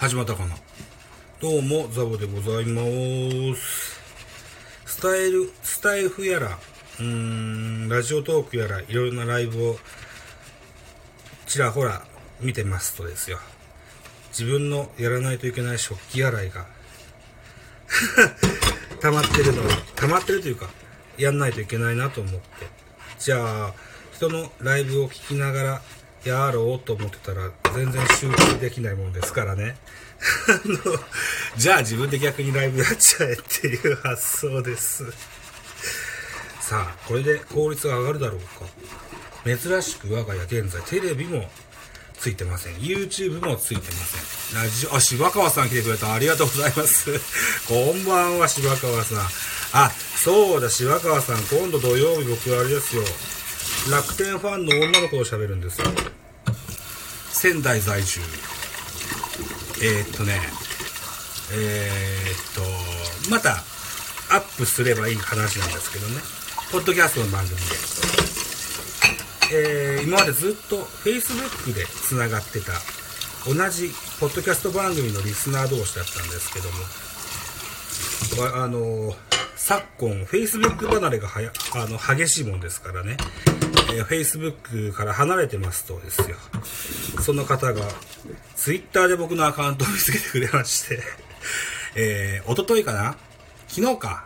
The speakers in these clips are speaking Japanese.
始まったかなどうも、ザボでございます。スタイル、スタイフやら、うーん、ラジオトークやら、いろいろなライブを、ちらほら見てますとですよ。自分のやらないといけない食器洗いが、溜まってるの、溜まってるというか、やんないといけないなと思って。じゃあ、人のライブを聞きながら、やろうと思ってたら、全然集中できないもんですからね。あの、じゃあ自分で逆にライブやっちゃえっていう発想です。さあ、これで効率が上がるだろうか。珍しく我が家現在テレビもついてません。YouTube もついてません。ラジオ、あ、柴川さん来てくれた。ありがとうございます。こんばんは、柴川さん。あ、そうだ、柴川さん。今度土曜日僕あれですよ。楽天ファンの女の子と喋るんですよ。仙台在住。えー、っとね、えー、っと、またアップすればいい話なんですけどね。ポッドキャストの番組で。えー、今までずっと Facebook で繋がってた同じポッドキャスト番組のリスナー同士だったんですけども、あの、昨今 Facebook 離れがはやあの激しいもんですからね、えー Facebook から離れてますとですよ、その方が Twitter で僕のアカウントを見つけてくれまして、えー、一昨日かな？昨日か。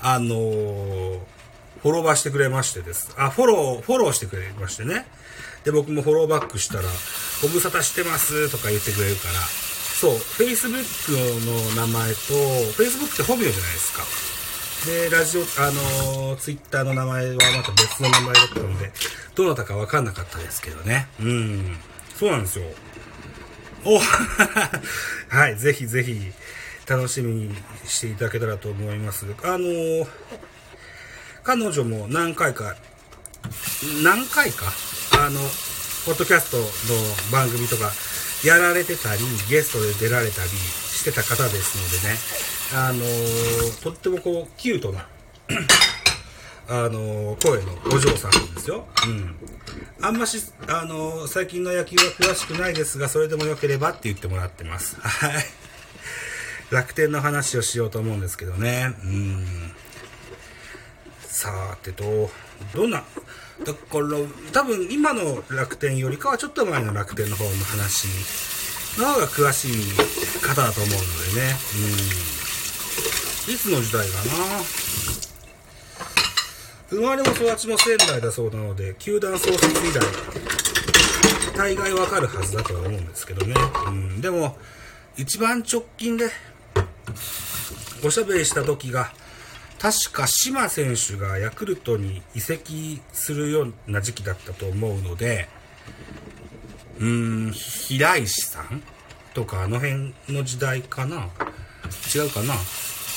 あのーフォローバーしてくれましてです。あ、フォロー、フォローしてくれましてね。で、僕もフォローバックしたら、ご無沙汰してますとか言ってくれるから、そう、Facebook の名前と、Facebook って本名じゃないですか。で、ラジオ、あのー、Twitter の名前はまた別の名前だったので、どなたかわかんなかったですけどね。うん。そうなんですよ。お はい、ぜひぜひ、楽しみにしていただけたらと思います。あのー彼女も何回か、何回か、あの、ポッドキャストの番組とかやられてたり、ゲストで出られたりしてた方ですのでね、あのとってもこう、キュートな、あの声のお嬢さんなんですよ。うん。あんまし、あの最近の野球は詳しくないですが、それでも良ければって言ってもらってます。はい。楽天の話をしようと思うんですけどね。うん。さてと、どんな、だから、多分今の楽天よりかはちょっと前の楽天の方の話の方が詳しい方だと思うのでね。うん。いつの時代かな。生まれも育ちも仙台だそうなので、球団創設以来、大概わかるはずだとは思うんですけどね。うん。でも、一番直近で、おしゃべりした時が、確か島選手がヤクルトに移籍するような時期だったと思うので、うーん、平石さんとかあの辺の時代かな違うかな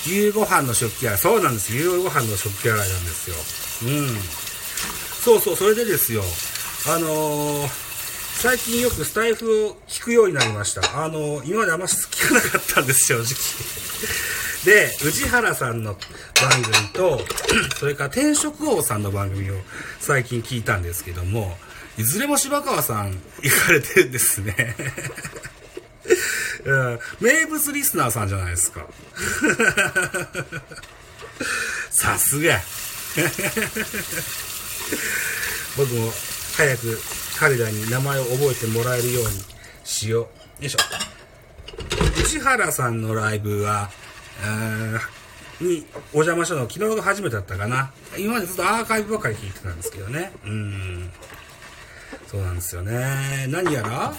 夕ご飯の食器洗い。そうなんです。夕ご飯の食器洗いなんですよ。うん。そうそう、それでですよ。あのー最近よくスタイフを聞くようになりました。あのー今まであんま聞かなかったんです、正直。で、宇治原さんの番組と、それから転職王さんの番組を最近聞いたんですけども、いずれも柴川さん行かれてるんですね。うん名物リスナーさんじゃないですか。さすが。僕も早く彼らに名前を覚えてもらえるようにしよう。よいしょ。市原さんのライブは、にお邪魔したの昨日が初めてだったかな。今までずっとアーカイブばかり聞いてたんですけどね。うん。そうなんですよね。何やら、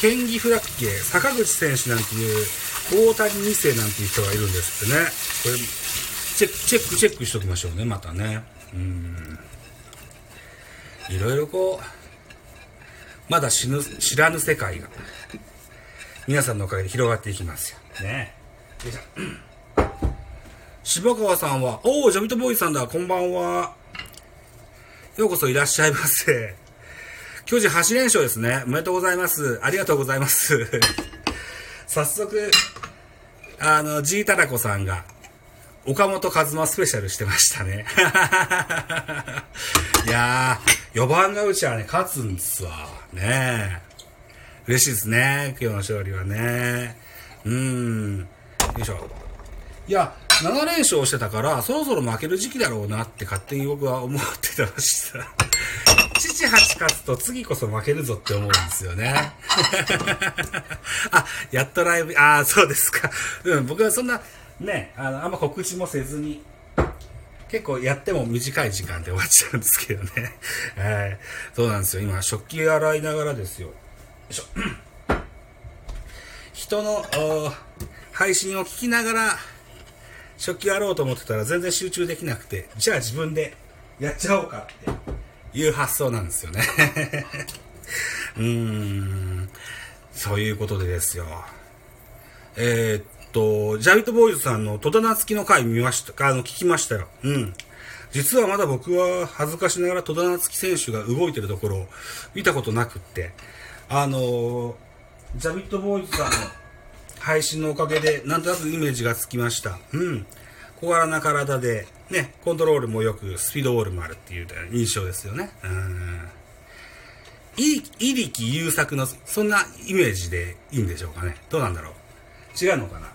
県議フラッケ、坂口選手なんていう、大谷2世なんていう人がいるんですってね。これ、チェック、チェック、チェックしときましょうね、またね。うん。いろいろこう、まだ死ぬ、知らぬ世界が、皆さんのおかげで広がっていきますよ。ねよいしょ 柴川さんは、おー、ジョビトボーイさんだ、こんばんは。ようこそいらっしゃいませ。巨人8連勝ですね。おめでとうございます。ありがとうございます。早速、あの、G タラコさんが、岡本和真スペシャルしてましたね。いやー、4番がうちはね、勝つんですわ。ね。嬉しいですね。今日の勝利はね。うーん。よいしょ。いや、7連勝してたから、そろそろ負ける時期だろうなって勝手に僕は思ってたらしさ。父8勝つと次こそ負けるぞって思うんですよね。あ、やっとライブ、ああ、そうですか。うん、僕はそんな、ね、あの、あんま告知もせずに、結構やっても短い時間で終わっちゃうんですけどね。はい。そうなんですよ。今、食器洗いながらですよ。よいしょ。人の配信を聞きながら食器やろうと思ってたら全然集中できなくて、じゃあ自分でやっちゃおうかっていう発想なんですよね。うーん。そういうことでですよ。えー、っと、ジャビットボーイズさんの戸田夏樹の回見ました、あの、聞きましたよ。うん。実はまだ僕は恥ずかしながら戸田夏樹選手が動いてるところを見たことなくって、あのジャビットボーイズさんの配信のおかげで、なんとなくイメージがつきました。うん。小柄な体で、ね、コントロールもよく、スピードボールもあるっていう印象ですよね。うん。い、いりき優作の、そんなイメージでいいんでしょうかね。どうなんだろう。違うのかな。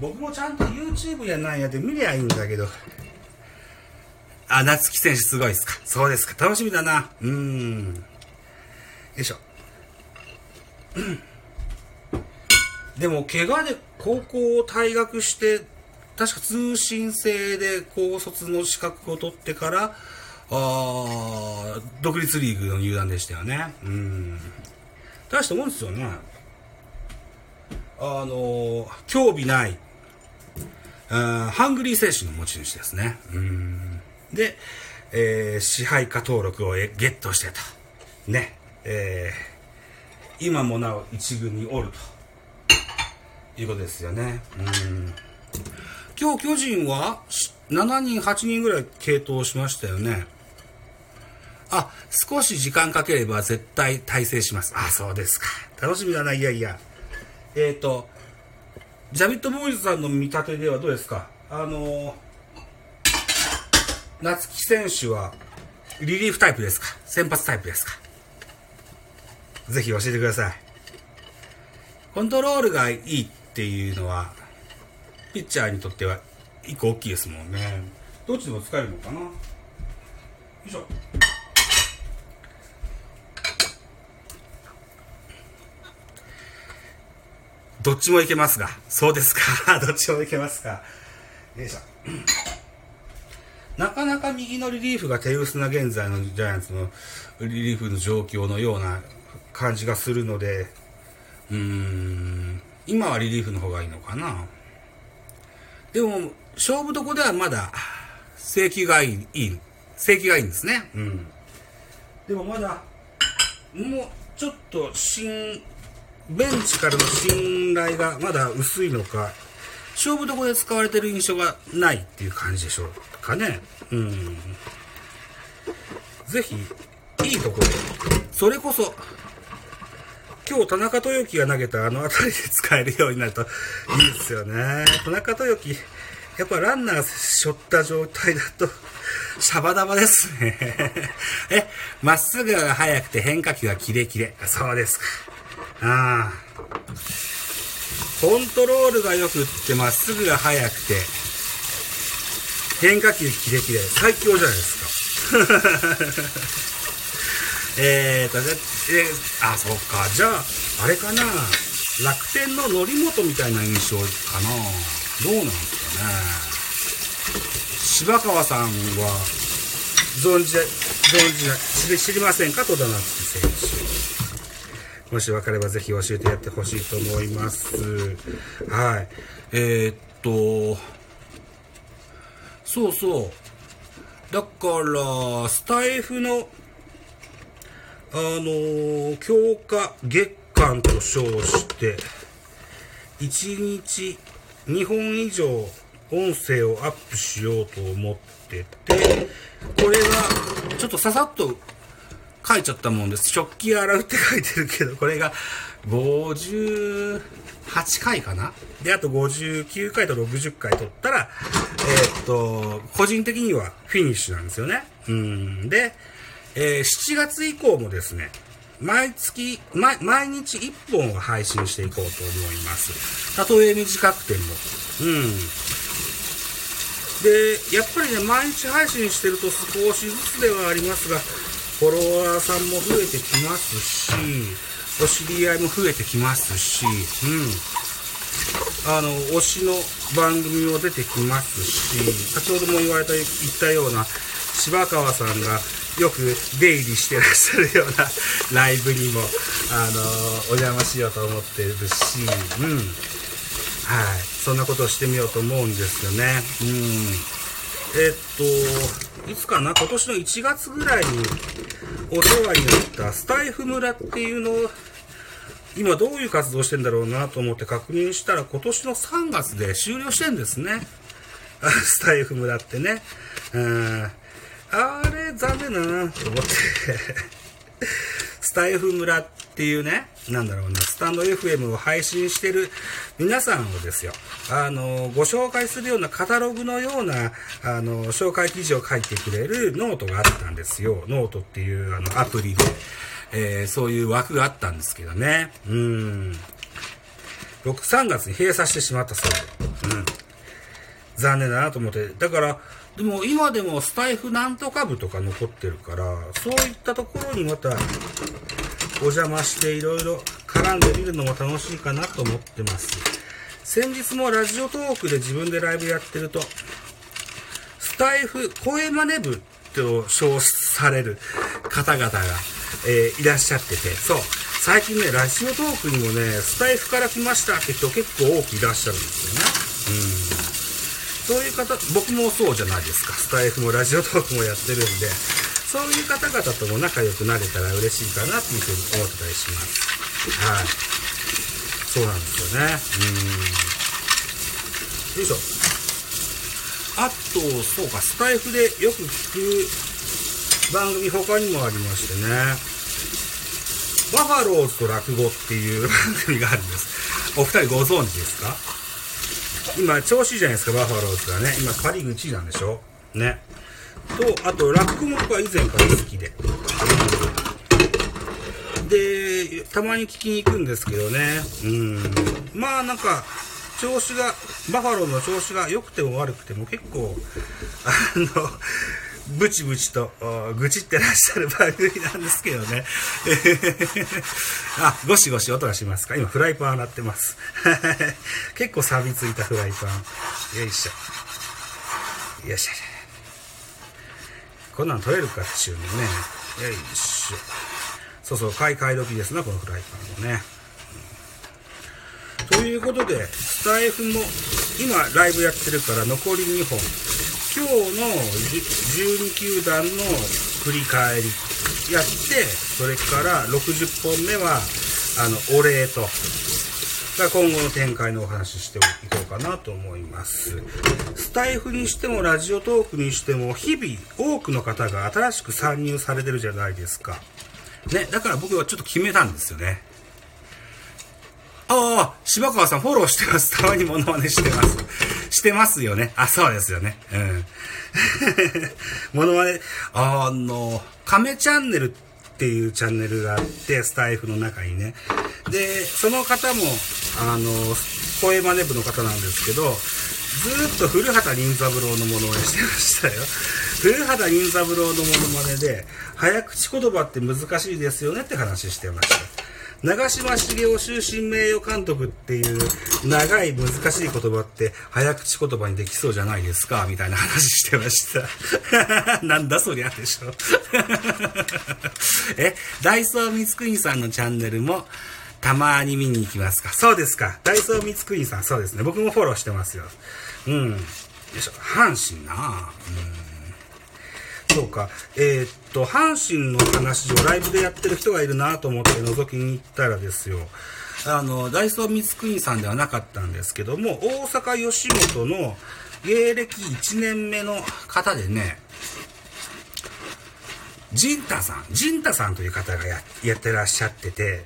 僕もちゃんと YouTube やなんやで見りゃいいんだけど。あ、夏木選手すごいですか。そうですか。楽しみだな。うーん。よいしょ。でも、怪我で高校を退学して、確か通信制で高卒の資格を取ってから、あ独立リーグの入団でしたよね。うん。大したもんですよね。あの、興味ない、ハングリー精神の持ち主ですね。うん。で、えー、支配下登録をゲットしてと。ね。えー、今もなお一軍におると。いうことですよね。うん。今日巨人は7人、8人ぐらい継投しましたよね。あ、少し時間かければ絶対大成します。あ、そうですか。楽しみだな、いやいや。えっ、ー、と、ジャビットボーイズさんの見立てではどうですか？あの夏木選手はリリーフタイプですか？先発タイプですか？ぜひ教えてください。コントロールがいいっていうのは、ピッチャーにとっては一個大きいですもんね。どっちでも使えるのかな？よいしょ。どっちもいけますが。そうですか。どっちもいけますか。よいしょ。なかなか右のリリーフが手薄な現在のジャイアンツのリリーフの状況のような感じがするので、うーん、今はリリーフの方がいいのかな。でも、勝負どこではまだ、正規がいい、正規がいいんですね。うん。でもまだ、もう、ちょっと、新、ベンチからの信頼がまだ薄いのか、勝負どこで使われてる印象がないっていう感じでしょうかね。うん。ぜひ、いいとこで、それこそ、今日田中豊樹が投げたあの辺りで使えるようになるといいですよね。田中豊樹、やっぱランナー背負った状態だと、シャバダバですね。え、まっすぐが速くて変化球がキレキレ。そうですか。ああ。コントロールが良くってまっすぐが速くて、変化球キレキレ。最強じゃないですか。えーと、えー、あ、そっか。じゃあ、あれかな。楽天の則本みたいな印象かな。どうなんですかね。柴川さんは、存じ、存じ、知りませんか戸田夏樹選手。もし分かればぜひ教えてやってほしいと思います。はい。えー、っと、そうそう。だから、スタイフのあの、強化月間と称して、1日2本以上音声をアップしようと思ってて、これがちょっとささっと書いちゃったもんです。食器洗うって書いてるけど、これが58回かな？で、あと59回と60回取ったら、えー、っと、個人的にはフィニッシュなんですよね。うん。で、えー、7月以降もですね、毎月、毎毎日1本は配信していこうと思います。たとえ短くても。うん。で、やっぱりね、毎日配信してると少しずつではありますが、フォロワーさんも増えてきますし、お知り合いも増えてきますし、うん。あの、推しの番組も出てきますし、先ほども言われた、言ったような、柴川さんがよく出入りしてらっしゃるようなライブにも、あの、お邪魔しようと思ってるし、うん。はい。そんなことをしてみようと思うんですよね。うん。えっと、いつかな今年の1月ぐらいにお世話になったスタイフ村っていうのを、今どういう活動してんだろうなと思って確認したら今年の3月で終了してんですね。スタエフ村ってね。うんあれ、残念だなと思ってスタエフ村っていうね、なんだろうな、スタンド FM を配信してる皆さんをですよ、あの、ご紹介するようなカタログのような、あの、紹介記事を書いてくれるノートがあったんですよ。ノートっていうあのアプリで、えー、そういう枠があったんですけどね。うん。6、3月に閉鎖してしまったそうで。うん。残念だなと思って。だから、でも今でもスタイフなんとか部とか残ってるから、そういったところにまたお邪魔していろいろ絡んでみるのも楽しいかなと思ってます。先日もラジオトークで自分でライブやってると、スタイフ声真似部と称される方々が、えー、いらっしゃってて、そう、最近ね、ラジオトークにもね、スタイフから来ましたって人結構多くいらっしゃるんですよね。うん。そういう方、僕もそうじゃないですか。スタイフもラジオトークもやってるんで、そういう方々とも仲良くなれたら嬉しいかなっていうふうに思ってたりします。はい。そうなんですよね。うん。よいしょ。あと、そうか、スタイフでよく聞く番組他にもありましてね。バファローズと落語っていう番組があるんです。お二人ご存知ですか？今、調子いいじゃないですか、バファローズがね。今、パ・リーグ1位なんでしょ？ね。と、あと、落語も僕は以前から好きで。で、たまに聞きに行くんですけどね。うん。まあ、なんか、調子が、バファローの調子が良くても悪くても結構、あの、ブチブチと愚痴ってらっしゃる番組なんですけどね。あ、ゴシゴシ音がしますか？今フライパン洗ってます。結構錆びついたフライパン。よいしょ。よいしょ。こんなん取れるかっちゅうのね。よいしょ。そうそう、買い替え時ですな、このフライパンもね。ということで、スタイフも今ライブやってるから残り2本。今日の12球団の振り返りやって、それから60本目は、あの、お礼と、が今後の展開のお話ししていこうかなと思います。スタイフにしてもラジオトークにしても日々多くの方が新しく参入されてるじゃないですか。ね、だから僕はちょっと決めたんですよね。ああ、柴川さんフォローしてます。たまにモノマネしてます。してますよね。あ、そうですよね。うん。モノマネ、あの、亀チャンネルっていうチャンネルがあって、スタイフの中にね。で、その方も、あの、声真似部の方なんですけど、ずっと古畑任三郎のモノマネしてましたよ。古畑任三郎のモノマネで、早口言葉って難しいですよねって話してました。長嶋茂雄終身名誉監督っていう長い難しい言葉って早口言葉にできそうじゃないですかみたいな話してました。なんだそりゃでしょ。え、ダイソー光国さんのチャンネルもたまに見に行きますか？そうですか。ダイソー光国さん、そうですね。僕もフォローしてますよ。うん。よいしょ。阪神なうんそうか。えー、っと、阪神の話をライブでやってる人がいるなと思って覗きに行ったらですよ。あの、ダイソー光国さんではなかったんですけども、大阪吉本の芸歴1年目の方でね、ジンタさん、ジンタさんという方がややってらっしゃってて、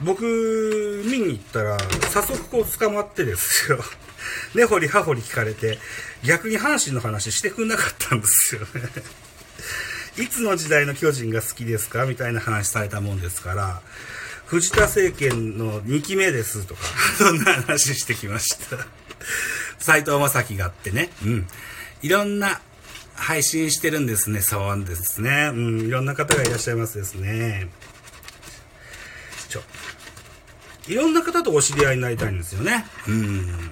僕、見に行ったら、早速こう捕まってですよ。根掘り葉掘り聞かれて、逆に阪神の話してくんなかったんですよね。いつの時代の巨人が好きですかみたいな話されたもんですから、藤田政権の2期目ですとか、そんな話してきました。斎藤正樹があってね、うん。いろんな配信してるんですね。そうですね。うん、いろんな方がいらっしゃいますですね。ちょ、いろんな方とお知り合いになりたいんですよね。うん。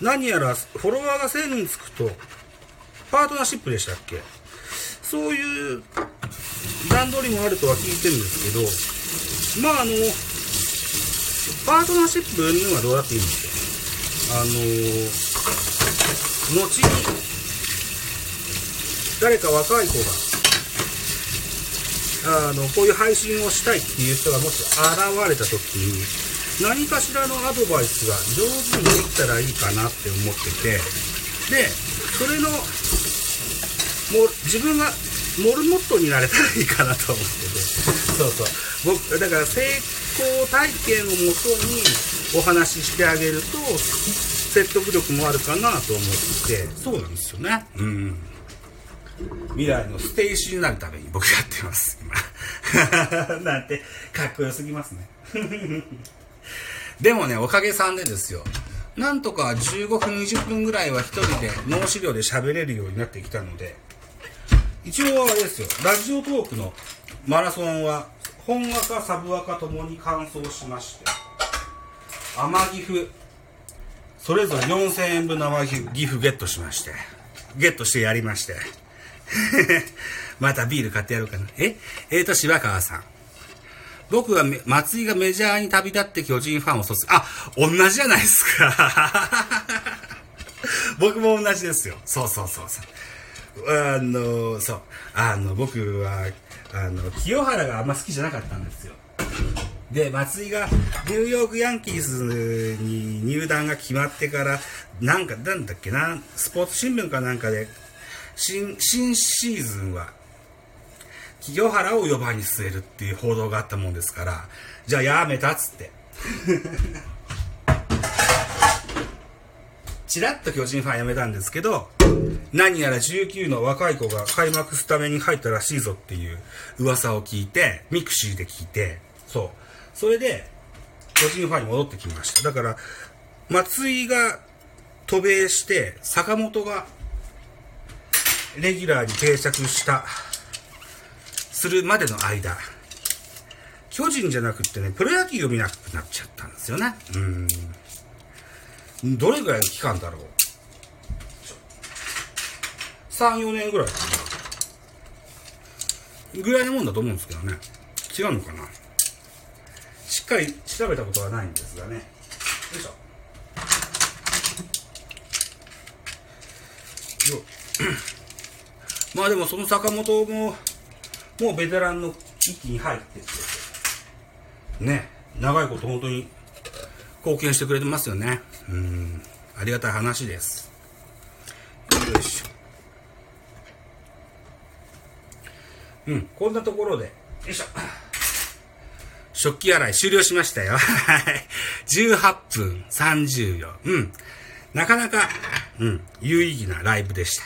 何やらフォロワーが1000人つくと、パートナーシップでしたっけ？そういう段取りもあるとは聞いてるんですけど、まああの、パートナーシップにはどうやっていいんですよ。あの、後に、誰か若い子が、あの、こういう配信をしたいっていう人がもし現れた時に、何かしらのアドバイスが上手にできたらいいかなって思ってて、で、それの、もう自分がモルモットになれたらいいかなと思ってて、そうそう。僕、だから成功体験をもとにお話ししてあげると、説得力もあるかなと思って、そうなんですよね。うん。未来のステージになるために僕やってます、今。なんて、かっこよすぎますね。でもね、おかげさんでですよ。なんとか15分、20分ぐらいは一人で脳資料で喋れるようになってきたので、一応あれですよ、ラジオトークのマラソンは、本赤、サブ赤ともに完走しまして、天岐阜、それぞれ4000円分の天岐阜ゲットしまして、ゲットしてやりまして、またビール買ってやろうかな。え？えーと、柴川さん。僕が、松井がメジャーに旅立って巨人ファンを卒、あ、同じじゃないですか。僕も同じですよ。そうそうそうそう。あの、そう。あの、僕は、あの、清原があんま好きじゃなかったんですよ。で、松井がニューヨークヤンキースに入団が決まってから、なんか、なんだっけな、スポーツ新聞かなんかで、新、新シーズンは清原を4番に据えるっていう報道があったもんですから、じゃあやめたっつって。ちらっと巨人ファンやめたんですけど、何やら19の若い子が開幕スタメンに入ったらしいぞっていう噂を聞いて、ミクシーで聞いて、そう。それで、巨人ファンに戻ってきました。だから、松井が渡米して、坂本がレギュラーに定着したするまでの間、巨人じゃなくってね、プロ野球を見なくなっちゃったんですよね。うん。どれぐらいの期間だろう？3、4年ぐらいかな。ぐらいのもんだと思うんですけどね。違うのかな？しっかり調べたことはないんですがね。よいしょ。よ まあでもその坂本ももうベテランの域に入ってってね長いこと本当に貢献してくれてますよねうんありがたい話ですよいしょうんこんなところでよいしょ食器洗い終了しましたよ。18分30秒。うん。なかなか、うん、有意義なライブでし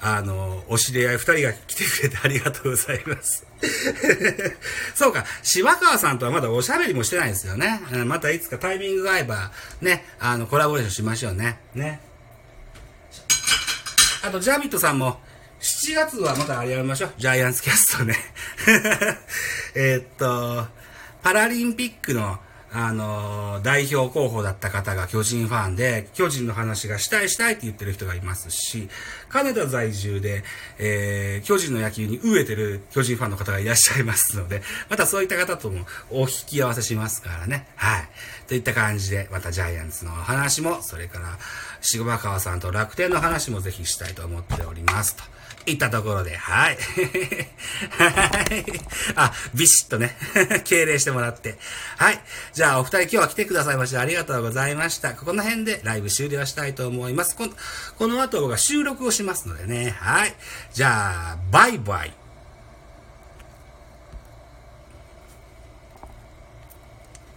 た。あの、お知り合い二人が来てくれてありがとうございます。そうか、柴川さんとはまだおしゃべりもしてないんですよね。またいつかタイミングが合えば、ね、あの、コラボレーションしましょうね。ね。あと、ジャミットさんも、7月はまたあれやりましょう。ジャイアンツキャストね。えっと、パラリンピックのあの、代表候補だった方が巨人ファンで、巨人の話がしたいしたいって言ってる人がいますし、金田在住で、えー、巨人の野球に飢えてる巨人ファンの方がいらっしゃいますので、またそういった方ともお引き合わせしますからね。はい。といった感じで、またジャイアンツの話も、それから、シグマ川さんと楽天の話もぜひしたいと思っておりますと。いったところで、はい。はい。あ、ビシッとね、敬礼してもらって。はい。じゃあ、お二人今日は来てくださいましてありがとうございました。ここの辺でライブ終了したいと思います。このこの後僕が収録をしますのでね。はい。じゃあ、バイバイ。